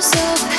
So.